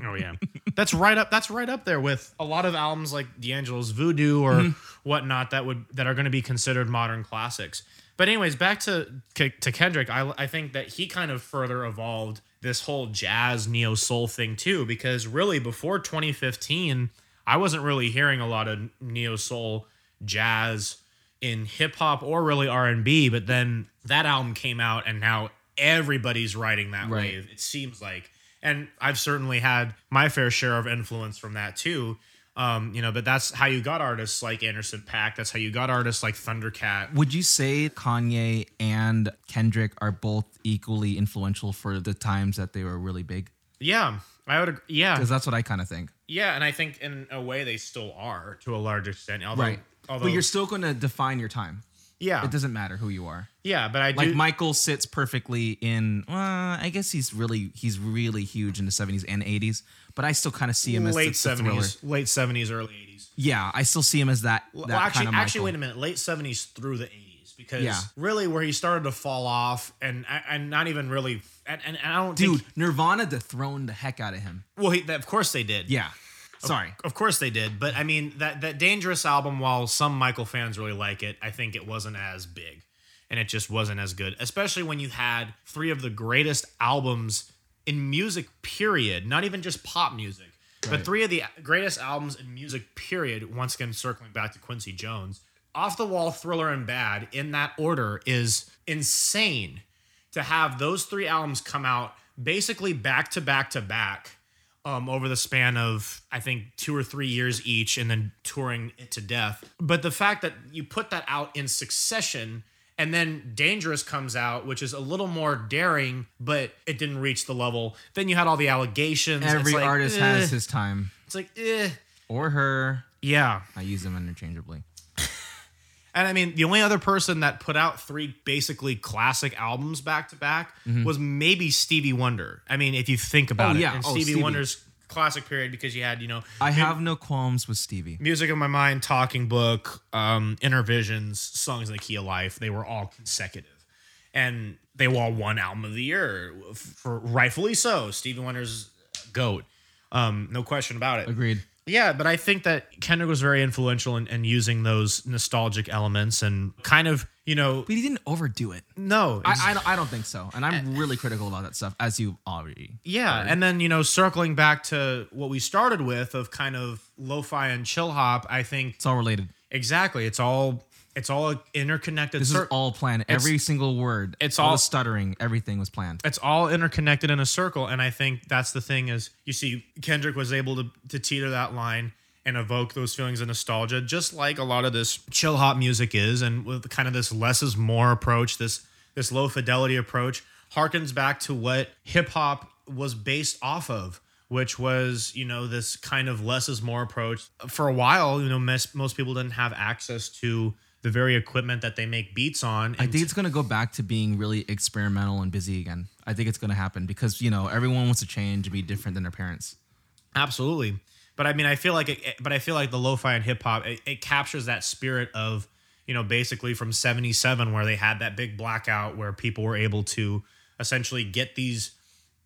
Oh yeah, that's right up. That's right up there with a lot of albums like D'Angelo's Voodoo or mm-hmm. whatnot that would that are going to be considered modern classics. But anyways, back to to Kendrick, I I think that he kind of further evolved this whole jazz neo soul thing too, because really before 2015, I wasn't really hearing a lot of neo soul jazz in hip hop or really R and B. But then that album came out, and now everybody's riding that Right. wave. It seems like, and I've certainly had my fair share of influence from that too. Um, you know, but that's how you got artists like Anderson Paak. That's how you got artists like Thundercat. Would you say Kanye and Kendrick are both equally influential for the times that they were really big? Yeah, I would. Agree. Yeah, Because that's what I kind of think. yeah, and I think in a way they still are to a large extent. Although, Although, but you're still going to define your time. Yeah, It doesn't matter who you are. yeah, but I do. Like Michael sits perfectly in. Well, I guess he's really he's really huge in the 70s and 80s. But I still kind of see him as late the, the thriller. seventies, late seventies, early eighties. Yeah, I still see him as that. that Well, actually, kind of actually, wait a minute. Late seventies through the eighties, because Yeah. really where he started to fall off, and and not even really, and, and, and I don't Dude, think. Nirvana dethroned the heck out of him. Well, he, of course they did. Yeah. Sorry. Of course they did, but I mean that that dangerous album. While some Michael fans really like it, I think it wasn't as big, and it just wasn't as good. Especially when you had three of the greatest albums in music. Period. Not even just pop music, but three of the greatest albums in music. Period. Once again, circling back to Quincy Jones, Off the Wall, Thriller, and Bad in that order is insane. To have those three albums come out basically back to back to back um, over the span of I think two or three years each, and then touring it to death. But the fact that you put that out in succession And then Dangerous comes out, which is a little more daring, but it didn't reach the level. Then you had all the allegations. Every like, artist eh. has his time, It's like, eh. or her. Yeah. I use them interchangeably. And I mean, the only other person that put out three basically classic albums back to back was maybe Stevie Wonder. I mean, if you think about Mm-hmm. Oh, it, yeah. and Oh, Stevie, Stevie. Wonder's classic period because you had, you know, I have no qualms with Stevie. Music of My Mind, Talking Book, um, Innervisions, Songs in the Key of Life. They were all consecutive. And they were all one album of the year, for rightfully so. Stevie Wonder's GOAT. Um, no question about it. Agreed. Yeah, but I think that Kendrick was very influential in, in using those nostalgic elements and kind of, you know, But he didn't overdo it. no. I, I, don't, I don't think so. And I'm eh. really critical about that stuff, as you already. Yeah, and then you know, circling back to what we started with of kind of lo-fi and chill hop, I think It's all related. exactly. It's all it's all interconnected. This cir- is all planned. Every single word. it's all, all- stuttering. Everything was planned. it's all interconnected in a circle, and I think that's the thing is you see Kendrick was able to to teeter that line and evoke those feelings of nostalgia, just like a lot of this chill hop music is, and with kind of this less is more approach, this this low fidelity approach, harkens back to what hip hop was based off of. Which was, you know, this kind of less is more approach. For a while, you know, most, most people didn't have access to the very equipment that they make beats on. I think it's going to go back to being really experimental and busy again. I think it's going to happen because, you know, everyone wants to change and be different than their parents. Absolutely. But I mean, I feel like, it, but I feel like the lo-fi and hip hop, it, it captures that spirit of, you know, basically from 77 where they had that big blackout where people were able to essentially get these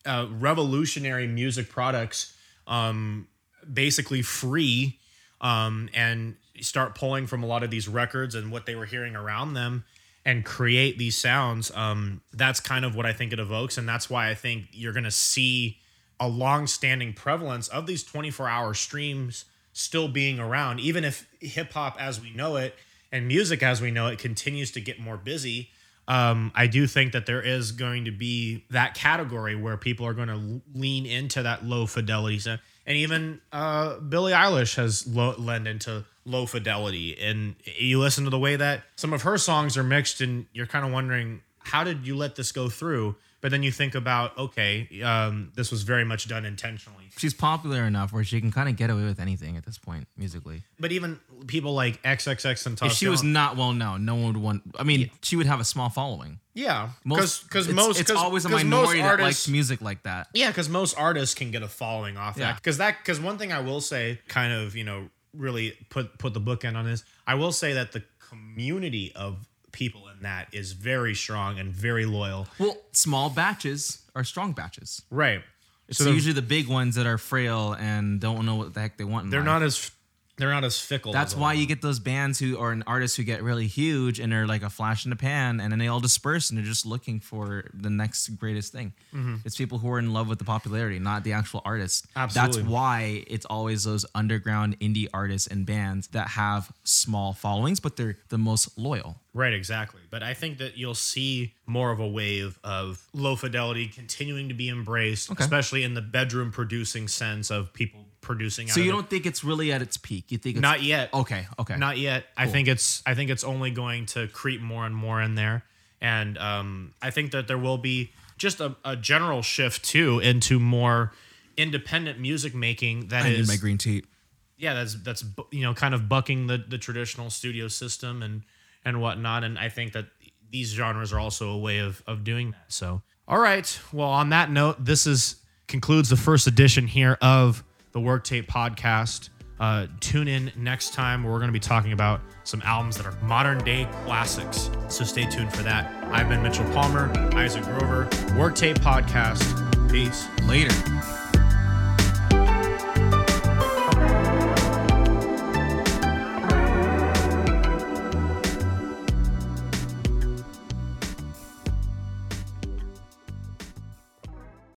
uh, revolutionary music products um, basically free um, and start pulling from a lot of these records and what they were hearing around them and create these sounds. Um, that's kind of what I think it evokes. And that's why I think you're going to see a long-standing prevalence of these 24-hour streams still being around even if hip hop as we know it and music as we know it continues to get more busy um, I do think that there is going to be that category where people are going to lean into that low fidelity. And even uh, Billie Eilish has lo- into low fidelity. And you listen to the way that some of her songs are mixed, and you're kind of wondering, how did you let this go through? But then you think about, okay, um, this was very much done intentionally. She's popular enough where she can kind of get away with anything at this point musically. But even people like XXX and If she was not well known, no one would want. I mean, she would have a small following. yeah, Most because it's, most it's always a minority that likes music like that. Yeah, because most artists can get a following off Yeah. that. Because that because one thing I will say, kind of you know, really put put the bookend on this. I will say that the community of people in that is very strong and very loyal. Well, small batches are strong batches. Right. It's So usually the big ones that are frail and don't know what the heck they want. In They're life. not as they're not as fickle. That's as why you get those bands who or an artist who get really huge and they're like a flash in the pan, and then they all disperse and they're just looking for the next greatest thing. Mm-hmm. It's people who are in love with the popularity, not the actual artist. Absolutely. That's why it's always those underground indie artists and bands that have small followings, but they're the most loyal. Right, exactly. But I think that you'll see more of a wave of low fidelity continuing to be embraced, Okay. especially in the bedroom producing sense of people producing. So you don't think it's really at its peak? You think it's Not yet. Okay, okay. Not yet. I think it's I think it's only going to creep more and more in there, and um, I think that there will be just a, a general shift too into more independent music making. That I is, need my green tea. yeah, that's that's you know kind of bucking the the traditional studio system and and whatnot. And I think that these genres are also a way of of doing that. So, all right. Well, on that note, this is concludes the first edition here of the Work Tape Podcast. Uh, tune in next time where we're going to be talking about some albums that are modern day classics. So stay tuned for that. I've been Mitchell Palmer, Isaac Grover, Work Tape Podcast. Peace. Later.